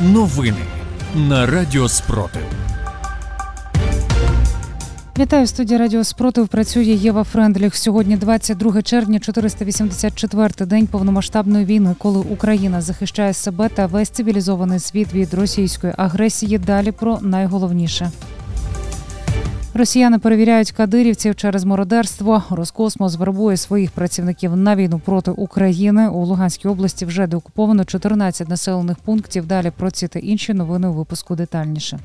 Новини на Радіо Спротив. Вітаю в студії Радіо Спротив. Працює Єва Френдліх. Сьогодні 22 червня, 484-й день повномасштабної війни, коли Україна захищає себе та весь цивілізований світ від російської агресії. Далі про найголовніше. Росіяни перевіряють кадирівців через мародерство. Роскосмос вербує своїх працівників на війну проти України. У Луганській області вже деокуповано 14 населених пунктів. Далі про ці та інші новини у випуску детальніше.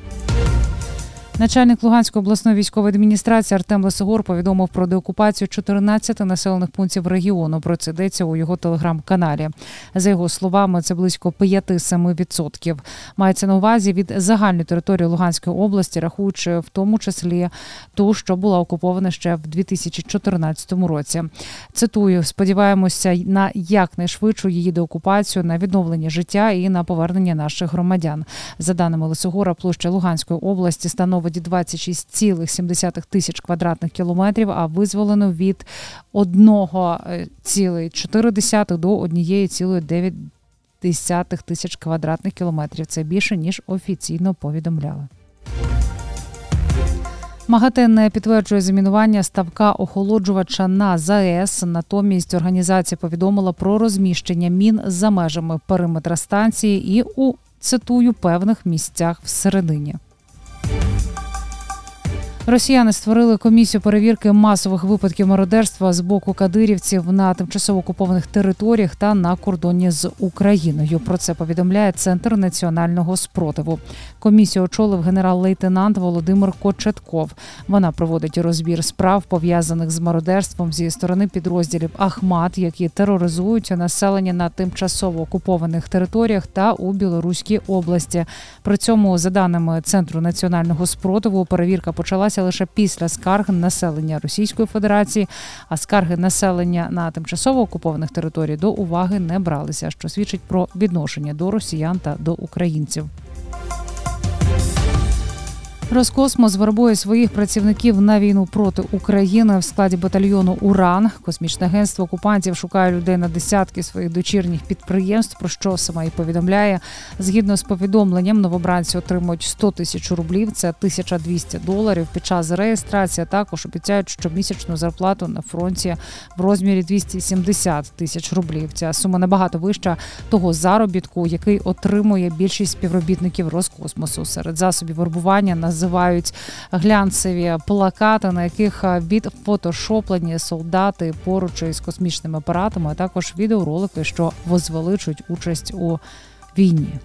Начальник Луганської обласної військової адміністрації Артем Лисогор повідомив про деокупацію 14 населених пунктів регіону. Про це йдеться у його телеграм-каналі. За його словами, це близько 5-7%. Мається на увазі від загальної території Луганської області, рахуючи в тому числі ту, що була окупована ще в 2014 році. Цитую: сподіваємося на якнайшвидшу її деокупацію, на відновлення життя і на повернення наших громадян. За даними Лисогора, площа Луганської області становить становить 26,7 тисяч квадратних кілометрів, а визволено від 1,4 до 1,9 тисяч квадратних кілометрів. Це більше ніж офіційно повідомляли. МАГАТЕ не підтверджує замінування ставка охолоджувача на ЗАЕС. Натомість організація повідомила про розміщення мін за межами периметра станції і у цитую певних місцях всередині. Росіяни створили комісію перевірки масових випадків мародерства з боку кадирівців на тимчасово окупованих територіях та на кордоні з Україною. Про це повідомляє Центр національного спротиву. Комісію очолив генерал-лейтенант Володимир Кочетков. Вона проводить розбір справ пов'язаних з мародерством зі сторони підрозділів Ахмат, які тероризують населення на тимчасово окупованих територіях та у Білоруській області. При цьому, за даними Центру національного спротиву, перевірка почалася відбулася лише після скарг населення Російської Федерації, а скарги населення на тимчасово окупованих територій до уваги не бралися, що свідчить про відношення до росіян та до українців. Роскосмос вербує своїх працівників на війну проти України в складі батальйону Уран. Космічне агентство окупантів шукає людей на десятки своїх дочірніх підприємств. Про що сама і повідомляє згідно з повідомленням, новобранці отримують 100 тисяч рублів. Це 1200 доларів. Під час реєстрації також обіцяють щомісячну зарплату на фронті в розмірі 270 тисяч рублів. Ця сума набагато вища того заробітку, який отримує більшість співробітників Роскосмосу серед засобів вербування на називають глянцеві плакати, на яких відфотошоплені солдати поруч із космічними апаратами, а також відеоролики, що возвеличують участь у війні.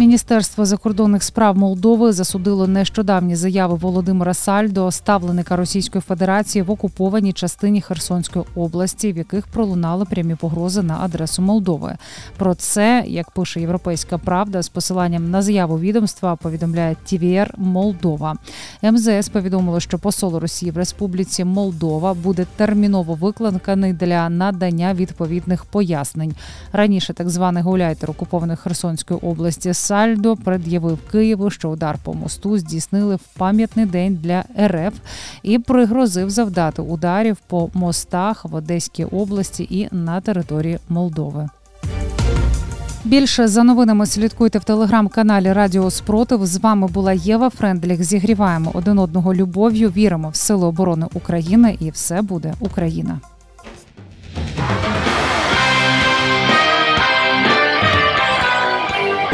Міністерство закордонних справ Молдови засудило нещодавні заяви Володимира Сальдо, ставленика Російської Федерації в окупованій частині Херсонської області, в яких пролунали прямі погрози на адресу Молдови. Про це, як пише Європейська Правда, з посиланням на заяву відомства повідомляє ТВР Молдова. МЗС повідомило, що посол Росії в Республіці Молдова буде терміново викликаний для надання відповідних пояснень. Раніше так званий гуляйтер окупованих Херсонської області. Сальдо пред'явив Києву, що удар по мосту здійснили в пам'ятний день для РФ і пригрозив завдати ударів по мостах в Одеській області і на території Молдови. Більше за новинами слідкуйте в телеграм-каналі Радіо Спротив. З вами була Єва Френдліх. Зігріваємо один одного любов'ю. Віримо в сили оборони України, і все буде Україна.